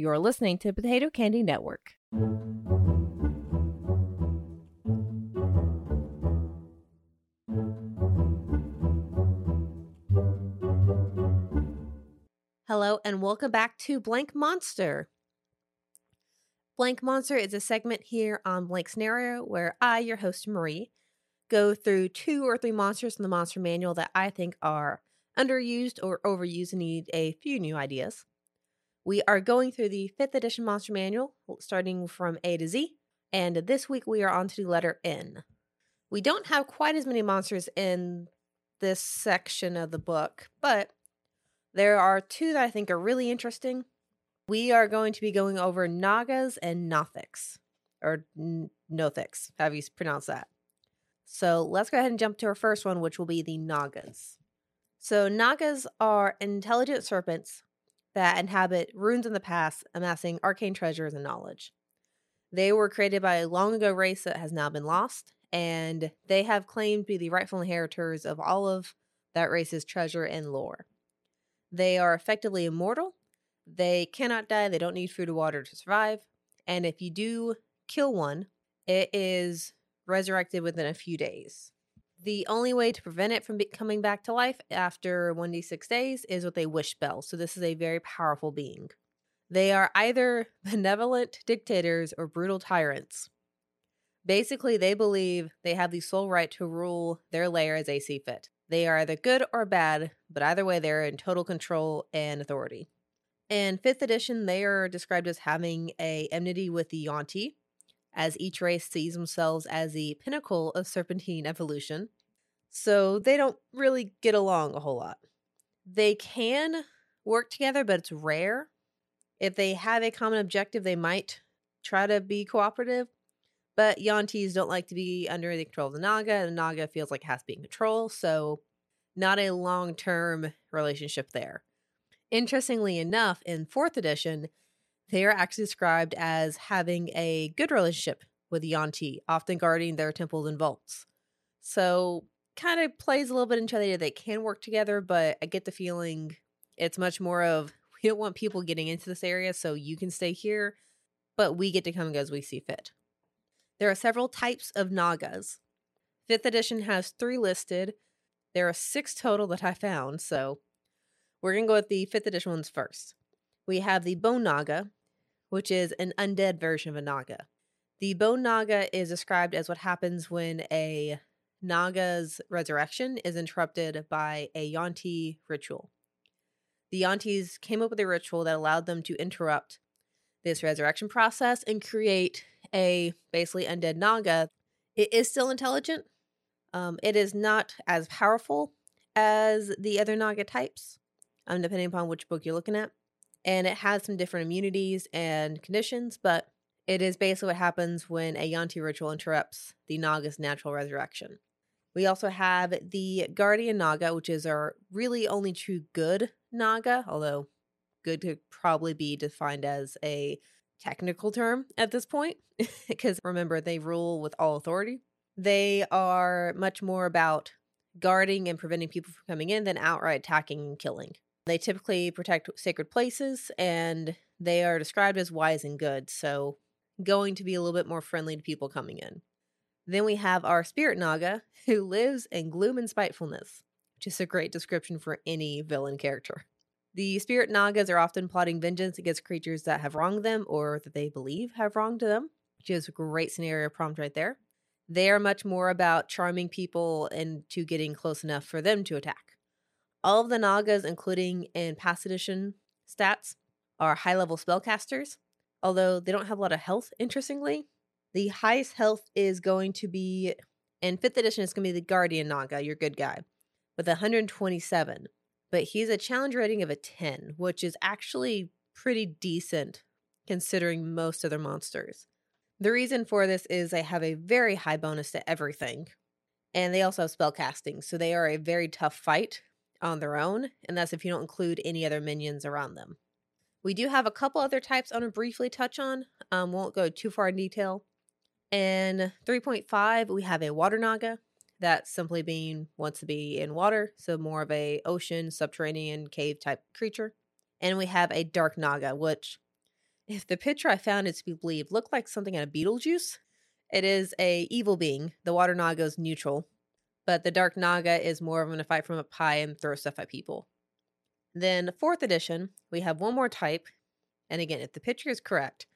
You're listening to Potato Candy Network. Hello, and welcome back to Blank Monster. Blank Monster is a segment here on Blank Scenario where I, your host Marie, go through two or three monsters in the monster manual that I think are underused or overused and need a few new ideas. We are going through the 5th edition monster manual, starting from A to Z, and this week we are on to the letter N. We don't have quite as many monsters in this section of the book, but there are two that I think are really interesting. We are going to be going over Nagas and Nothics, or Nothics, how you pronounce that. So let's go ahead and jump to our first one, which will be the Nagas. So, Nagas are intelligent serpents that inhabit ruins in the past, amassing arcane treasures and knowledge. They were created by a long ago race that has now been lost, and they have claimed to be the rightful inheritors of all of that race's treasure and lore. They are effectively immortal. They cannot die. They don't need food or water to survive. And if you do kill one, it is resurrected within a few days. The only way to prevent it from be- coming back to life after 1d6 days is with a wish spell. So, this is a very powerful being. They are either benevolent dictators or brutal tyrants. Basically, they believe they have the sole right to rule their lair as they see fit. They are either good or bad, but either way, they're in total control and authority. In 5th edition, they are described as having a enmity with the Yuan-ti, as each race sees themselves as the pinnacle of serpentine evolution. So they don't really get along a whole lot. They can work together, but it's rare. If they have a common objective, they might try to be cooperative. But Yuan-tis don't like to be under the control of the Naga, and the Naga feels like it has to be in control, so not a long term relationship there. Interestingly enough, in fourth edition, they are actually described as having a good relationship with Yuan-ti, often guarding their temples and vaults. So kind of plays a little bit into the idea they can work together, but I get the feeling it's much more of we don't want people getting into this area, so you can stay here, but we get to come and go as we see fit. There are several types of Nagas. Fifth edition has three listed. There are six total that I found, so we're going to go with the fifth edition ones first. We have the Bone Naga, which is an undead version of a Naga. The Bone Naga is described as what happens when a Naga's resurrection is interrupted by a Yuan-ti ritual. The Yuan-tis came up with a ritual that allowed them to interrupt this resurrection process and create a basically undead Naga. It is still intelligent. Um, it is not as powerful as the other Naga types, um, depending upon which book you're looking at. And it has some different immunities and conditions, but it is basically what happens when a Yuan-ti ritual interrupts the Naga's natural resurrection. We also have the Guardian Naga, which is our really only true good Naga, although good could probably be defined as a technical term at this point, because remember, they rule with all authority. They are much more about guarding and preventing people from coming in than outright attacking and killing. They typically protect sacred places and they are described as wise and good, so going to be a little bit more friendly to people coming in. Then we have our spirit Naga, who lives in gloom and spitefulness, which is a great description for any villain character. The spirit Nagas are often plotting vengeance against creatures that have wronged them or that they believe have wronged them, which is a great scenario prompt right there. They are much more about charming people into getting close enough for them to attack. All of the Nagas, including in past edition stats, are high level spellcasters, although they don't have a lot of health, interestingly. The highest health is going to be, in 5th edition, it's going to be the Guardian Naga, your good guy, with 127 but he's a challenge rating of a 10, which is actually pretty decent considering most other monsters. The reason for this is they have a very high bonus to everything, and they also have spell casting, so they are a very tough fight on their own, and that's if you don't include any other minions around them. We do have a couple other types I want to briefly touch on. Um, won't go too far in detail. In 3.5, we have a Water Naga, that simply being wants to be in water, so more of a ocean, subterranean, cave type creature. And we have a dark naga, which if the picture I found is to be believed, looked like something out of Beetlejuice. It is a evil being. The water naga is neutral, but the dark naga is more of an fight from up high and throw stuff at people. Then fourth edition, we have one more type, and again, if the picture is correct,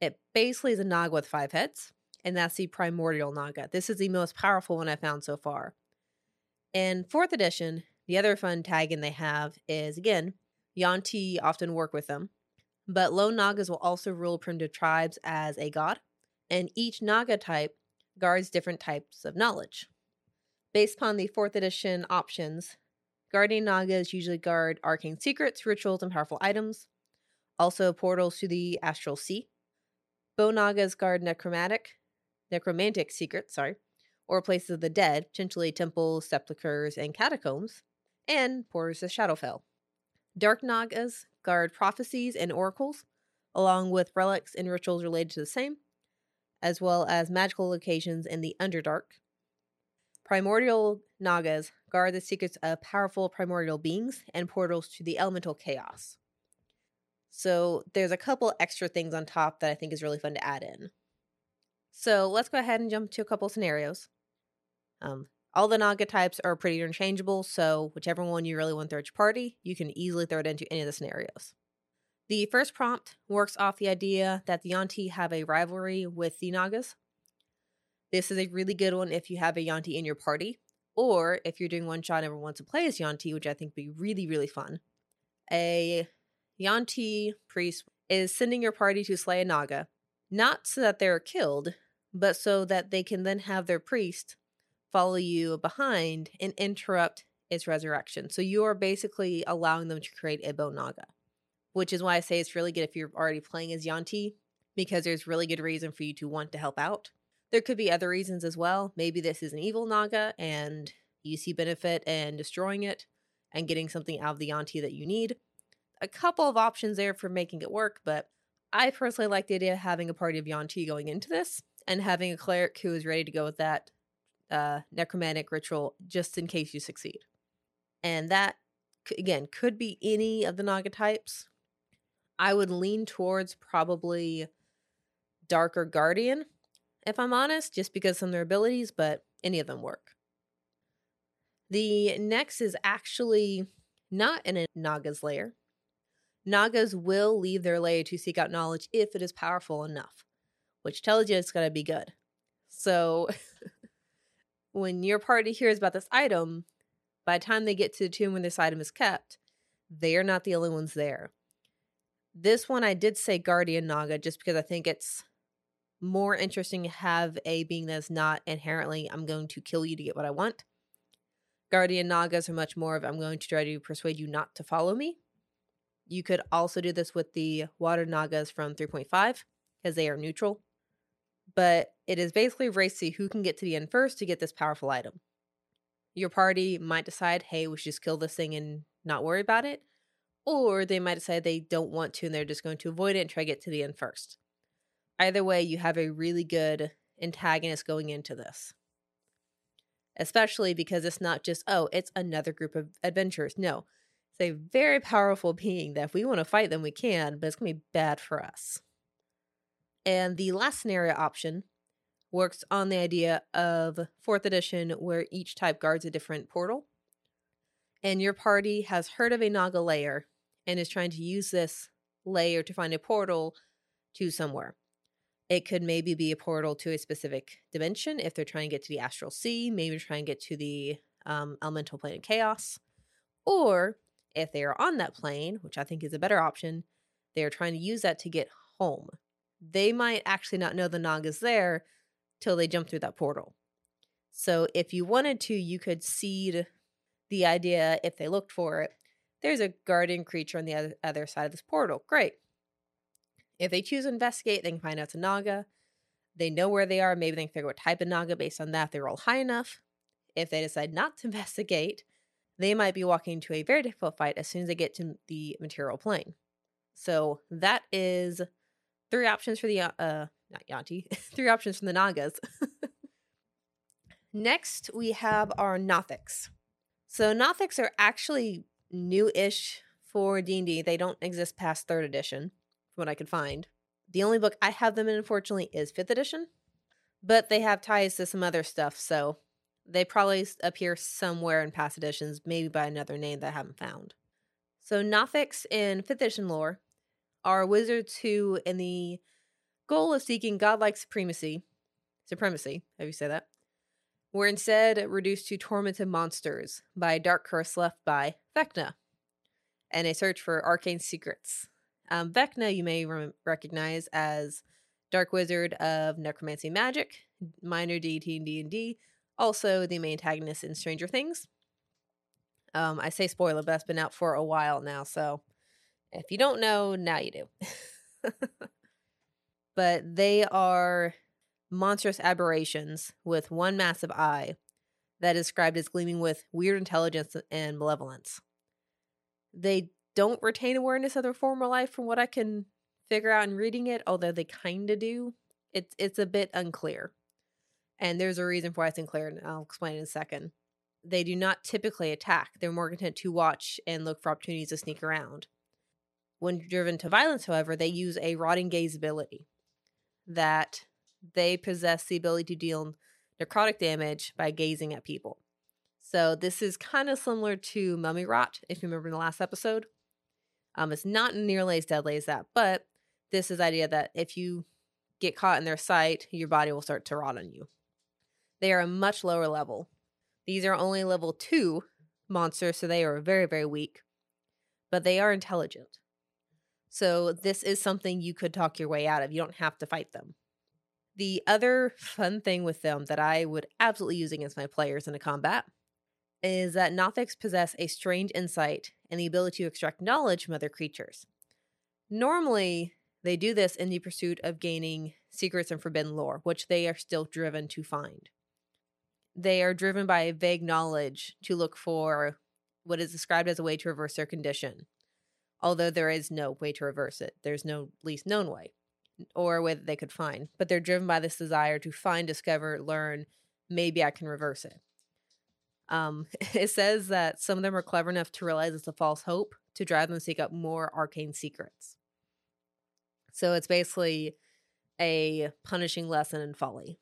it basically is a naga with five heads, and that's the primordial naga. This is the most powerful one I found so far. In fourth edition, the other fun tag in they have is again, Yuan-ti often work with them, but lone nagas will also rule primitive tribes as a god, and each naga type guards different types of knowledge. Based upon the fourth edition options, guardian nagas usually guard arcane secrets, rituals, and powerful items, also portals to the astral sea. Bone nagas guard necromantic, necromantic secrets, sorry, or places of the dead, potentially temples, sepulchres, and catacombs, and portals to Shadowfell. Dark Nagas guard prophecies and oracles, along with relics and rituals related to the same, as well as magical locations in the Underdark. Primordial Nagas guard the secrets of powerful primordial beings and portals to the elemental chaos. So there's a couple extra things on top that I think is really fun to add in. So let's go ahead and jump to a couple scenarios. Um, all the Naga types are pretty interchangeable, so whichever one you really want to throw at your party, you can easily throw it into any of the scenarios. The first prompt works off the idea that the Yuan-ti have a rivalry with the Nagas. This is a really good one if you have a Yuan-ti in your party, or if you're doing one shot and everyone wants to play as Yuan-ti, which I think would be really, really fun. A Yuan-ti priest is sending your party to slay a Naga, not so that they're killed, but so that they can then have their priest follow you behind and interrupt its resurrection. So you are basically allowing them to create a Bone Naga, which is why I say it's really good if you're already playing as Yuan-ti, because there's really good reason for you to want to help out. There could be other reasons as well. Maybe this is an evil Naga and you see benefit in destroying it and getting something out of the Yuan-ti that you need. A couple of options there for making it work, but I personally like the idea of having a party of Yuan-ti going into this and having a cleric who is ready to go with that uh, necromantic ritual just in case you succeed. And that, again, could be any of the Naga types. I would lean towards probably Darker Guardian, if I'm honest, just because some of their abilities, but any of them work. The next is actually not in a Naga's lair. Nagas will leave their lair to seek out knowledge if it is powerful enough, which tells you it's going to be good. So when your party hears about this item, by the time they get to the tomb when this item is kept, they are not the only ones there. This one I did say Guardian Naga just because I think it's more interesting to have a being that's not inherently I'm going to kill you to get what I want. Guardian Nagas are much more of I'm going to try to persuade you not to follow me. You could also do this with the Water Nagas from 3.5 because they are neutral but it is basically a race to who can get to the end first to get this powerful item. Your party might decide, hey, we should just kill this thing and not worry about it. Or they might decide they don't want to and they're just going to avoid it and try to get to the end first. Either way, you have a really good antagonist going into this. Especially because it's not just, oh, it's another group of adventurers. No, it's a very powerful being that if we want to fight them, we can, but it's going to be bad for us. And the last scenario option works on the idea of fourth edition, where each type guards a different portal. And your party has heard of a Naga layer and is trying to use this layer to find a portal to somewhere. It could maybe be a portal to a specific dimension if they're trying to get to the astral sea, maybe trying to get to the um, elemental plane of chaos. Or if they are on that plane, which I think is a better option, they are trying to use that to get home they might actually not know the Naga's there till they jump through that portal. So if you wanted to, you could seed the idea if they looked for it. There's a guardian creature on the other, other side of this portal. Great. If they choose to investigate, they can find out it's a Naga. They know where they are. Maybe they can figure out what type of Naga based on that. If they roll high enough. If they decide not to investigate, they might be walking into a very difficult fight as soon as they get to the material plane. So that is three options for the uh, not Yuan-ti, three options from the Nagas. Next, we have our Nothics. So Nothics are actually new-ish for D&D. They don't exist past 3rd edition. From what I could find. The only book I have them in, unfortunately, is fifth edition, but they have ties to some other stuff, so they probably appear somewhere in past editions, maybe by another name that I haven't found. So, Nothics in fifth edition lore are wizards who, in the goal of seeking godlike supremacy, supremacy, have you say that? Were instead reduced to tormented monsters by a dark curse left by Vecna and a search for arcane secrets. Um, Vecna, you may re- recognize as Dark Wizard of Necromancy Magic, minor deity in D&D, also the main antagonist in Stranger Things. Um, I say spoiler, but that's been out for a while now, so if you don't know, now you do. but they are monstrous aberrations with one massive eye that is described as gleaming with weird intelligence and malevolence. They don't retain awareness of their former life from what I can figure out in reading it, although they kind of do. It's it's a bit unclear. And there's a reason for why it's unclear, and I'll explain in a second. They do not typically attack. They're more content to watch and look for opportunities to sneak around. When driven to violence, however, they use a rotting gaze ability that they possess the ability to deal necrotic damage by gazing at people. So this is kind of similar to mummy rot, if you remember in the last episode. Um, it's not nearly as deadly as that, but this is idea that if you get caught in their sight, your body will start to rot on you. They are a much lower level. These are only level two monsters, so they are very, very weak, but they are intelligent. So this is something you could talk your way out of. You don't have to fight them. The other fun thing with them that I would absolutely use against my players in a combat is that Nothics possess a strange insight and the ability to extract knowledge from other creatures. Normally, they do this in the pursuit of gaining secrets and forbidden lore, which they are still driven to find. They are driven by a vague knowledge to look for what is described as a way to reverse their condition although there is no way to reverse it. There's no least known way or way that they could find, but they're driven by this desire to find, discover, learn, maybe I can reverse it. Um, it says that some of them are clever enough to realize it's a false hope to drive them to seek out more arcane secrets. So it's basically a punishing lesson in folly.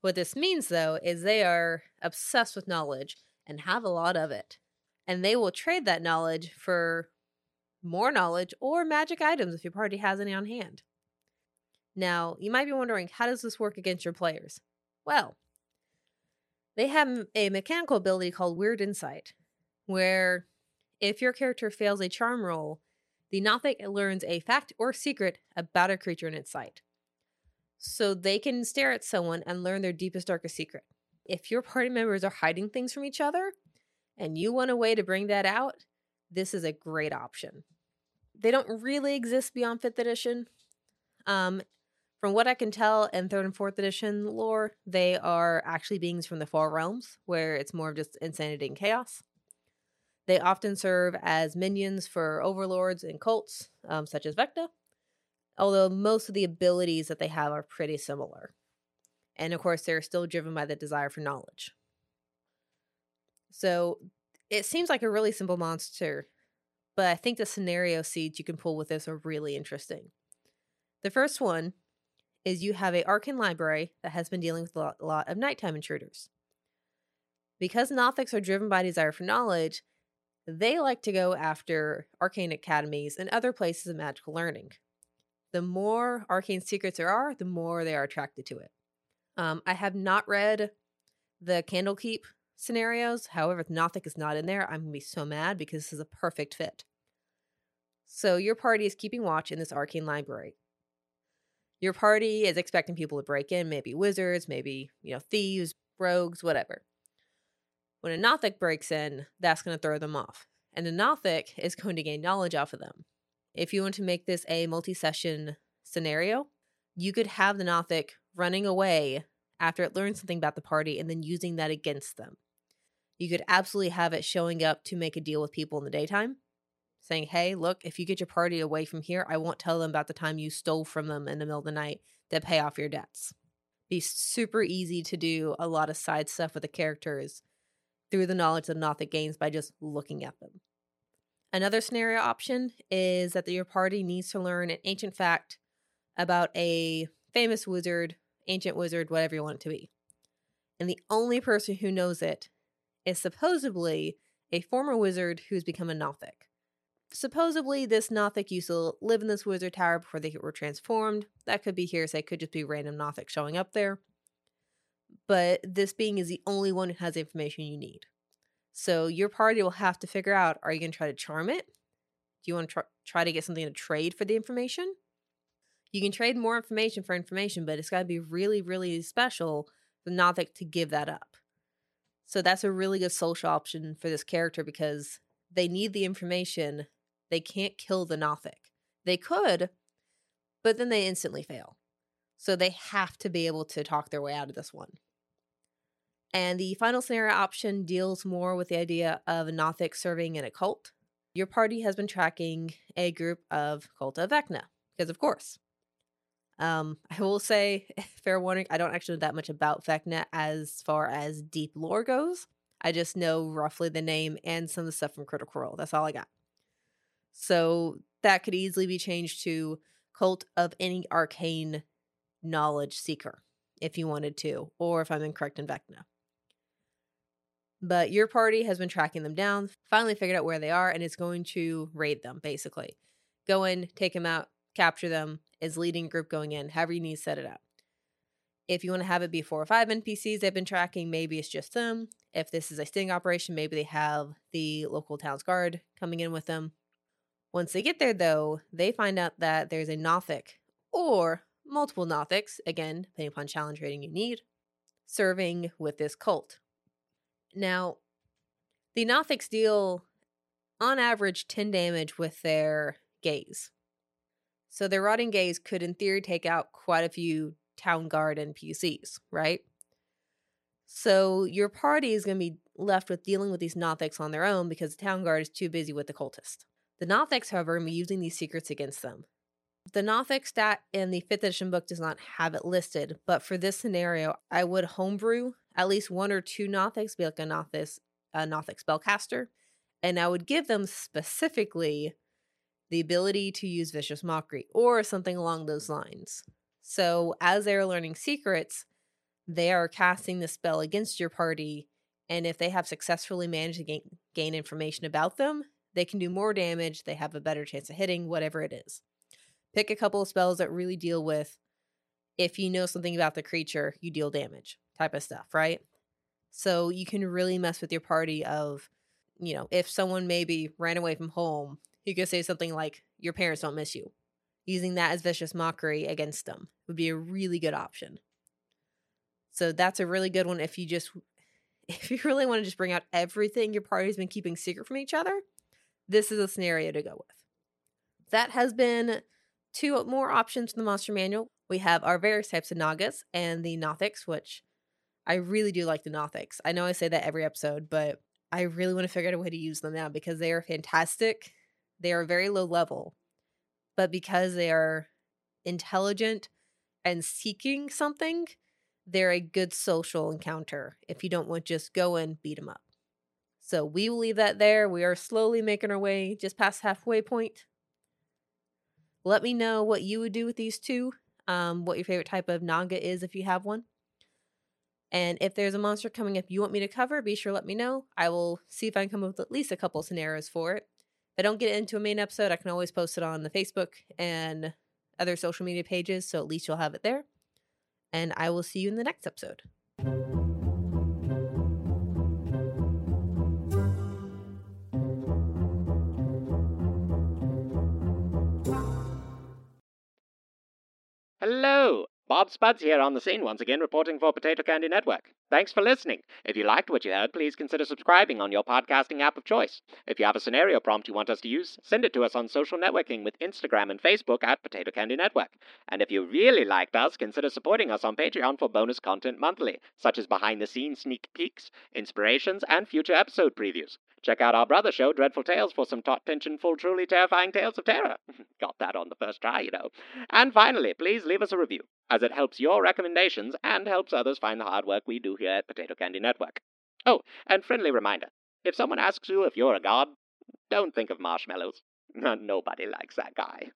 What this means, though, is they are obsessed with knowledge and have a lot of it. And they will trade that knowledge for more knowledge, or magic items if your party has any on hand. Now, you might be wondering how does this work against your players? Well, they have a mechanical ability called Weird Insight, where if your character fails a charm roll, the Nothic learns a fact or secret about a creature in its sight. So they can stare at someone and learn their deepest, darkest secret. If your party members are hiding things from each other and you want a way to bring that out, this is a great option. They don't really exist beyond fifth edition. Um, from what I can tell in third and fourth edition lore, they are actually beings from the far realms, where it's more of just insanity and chaos. They often serve as minions for overlords and cults, um, such as Vecna, although most of the abilities that they have are pretty similar. And of course, they're still driven by the desire for knowledge. So it seems like a really simple monster, but I think the scenario seeds you can pull with this are really interesting. The first one is you have a arcane library that has been dealing with a lot of nighttime intruders. Because Nothics are driven by desire for knowledge, they like to go after arcane academies and other places of magical learning. The more arcane secrets there are, the more they are attracted to it. Um, I have not read the Candlekeep scenarios. However, if Nothic is not in there, I'm going to be so mad because this is a perfect fit. So your party is keeping watch in this arcane library. Your party is expecting people to break in, maybe wizards, maybe, you know, thieves, rogues, whatever. When a Nothic breaks in, that's going to throw them off. And a Nothic is going to gain knowledge off of them. If you want to make this a multi session scenario, you could have the Nothic running away after it learns something about the party and then using that against them. You could absolutely have it showing up to make a deal with people in the daytime, saying, Hey, look, if you get your party away from here, I won't tell them about the time you stole from them in the middle of the night to pay off your debts. Be super easy to do a lot of side stuff with the characters through the knowledge that Nothic gains by just looking at them. Another scenario option is that your party needs to learn an ancient fact about a famous wizard, ancient wizard, whatever you want it to be. And the only person who knows it is supposedly a former wizard who's become a Nothic. Supposedly, this Nothic used to live in this wizard tower before they were transformed. That could be hearsay, could just be random Nothic showing up there. But this being is the only one who has the information you need. So your party will have to figure out are you going to try to charm it? Do you want to try, try to get something to trade for the information? You can trade more information for information, but it's got to be really, really special for Nothic to give that up. So that's a really good social option for this character because they need the information. They can't kill the Nothic. They could, but then they instantly fail. So they have to be able to talk their way out of this one. And the final scenario option deals more with the idea of a Nothic serving in a cult. Your party has been tracking a group of Cult of Vecna, because of course. Um, I will say, fair warning, I don't actually know that much about Vecna as far as deep lore goes. I just know roughly the name and some of the stuff from Critical Role. That's all I got. So that could easily be changed to Cult of any arcane knowledge seeker if you wanted to, or if I'm incorrect in Vecna. But your party has been tracking them down, finally figured out where they are, and it's going to raid them, basically. Go in, take them out, capture them, is leading group going in, however you need to set it up. If you want to have it be four or five NPCs they've been tracking, maybe it's just them. If this is a sting operation, maybe they have the local town's guard coming in with them. Once they get there, though, they find out that there's a Nothic or multiple Nothics, again, depending upon challenge rating you need, serving with this cult. Now, the Nothics deal on average 10 damage with their gaze. So their rotting gaze could, in theory, take out quite a few town guard NPCs, right? So your party is going to be left with dealing with these Nothics on their own because the town guard is too busy with the cultist. The Nothics, however, are using these secrets against them. The Nothic stat in the 5th edition book does not have it listed, but for this scenario, I would homebrew at least one or two Nothics, be like a Nothic, a Nothic spellcaster, and I would give them specifically the ability to use vicious mockery or something along those lines. So as they're learning secrets, they are casting the spell against your party, and if they have successfully managed to gain, gain information about them, they can do more damage. They have a better chance of hitting, whatever it is. Pick a couple of spells that really deal with if you know something about the creature, you deal damage type of stuff, right? So you can really mess with your party of, you know, if someone maybe ran away from home, you could say something like, Your parents don't miss you. Using that as vicious mockery against them would be a really good option. So that's a really good one if you just if you really want to just bring out everything your party's been keeping secret from each other, this is a scenario to go with. That has been two more options from the monster manual. We have our various types of Nagas and the Nothics, which I really do like the Nothics. I know I say that every episode, but I really want to figure out a way to use them now because they are fantastic. They are very low level, but because they are intelligent and seeking something, they're a good social encounter if you don't want to just go and beat them up. So we will leave that there. We are slowly making our way just past halfway point. Let me know what you would do with these two, um, what your favorite type of Naga is if you have one. And if there's a monster coming up you want me to cover, be sure to let me know. I will see if I can come up with at least a couple scenarios for it. If I don't get it into a main episode, I can always post it on the Facebook and other social media pages, so at least you'll have it there. And I will see you in the next episode. Hello! Bob Spuds here on the scene once again, reporting for Potato Candy Network. Thanks for listening. If you liked what you heard, please consider subscribing on your podcasting app of choice. If you have a scenario prompt you want us to use, send it to us on social networking with Instagram and Facebook at Potato Candy Network. And if you really liked us, consider supporting us on Patreon for bonus content monthly, such as behind the scenes sneak peeks, inspirations, and future episode previews. Check out our brother show, Dreadful Tales, for some top tension, full, truly terrifying tales of terror. Got that on the first try, you know. And finally, please leave us a review, as it helps your recommendations and helps others find the hard work we do here at Potato Candy Network. Oh, and friendly reminder if someone asks you if you're a god, Don't think of marshmallows. Nobody likes that guy.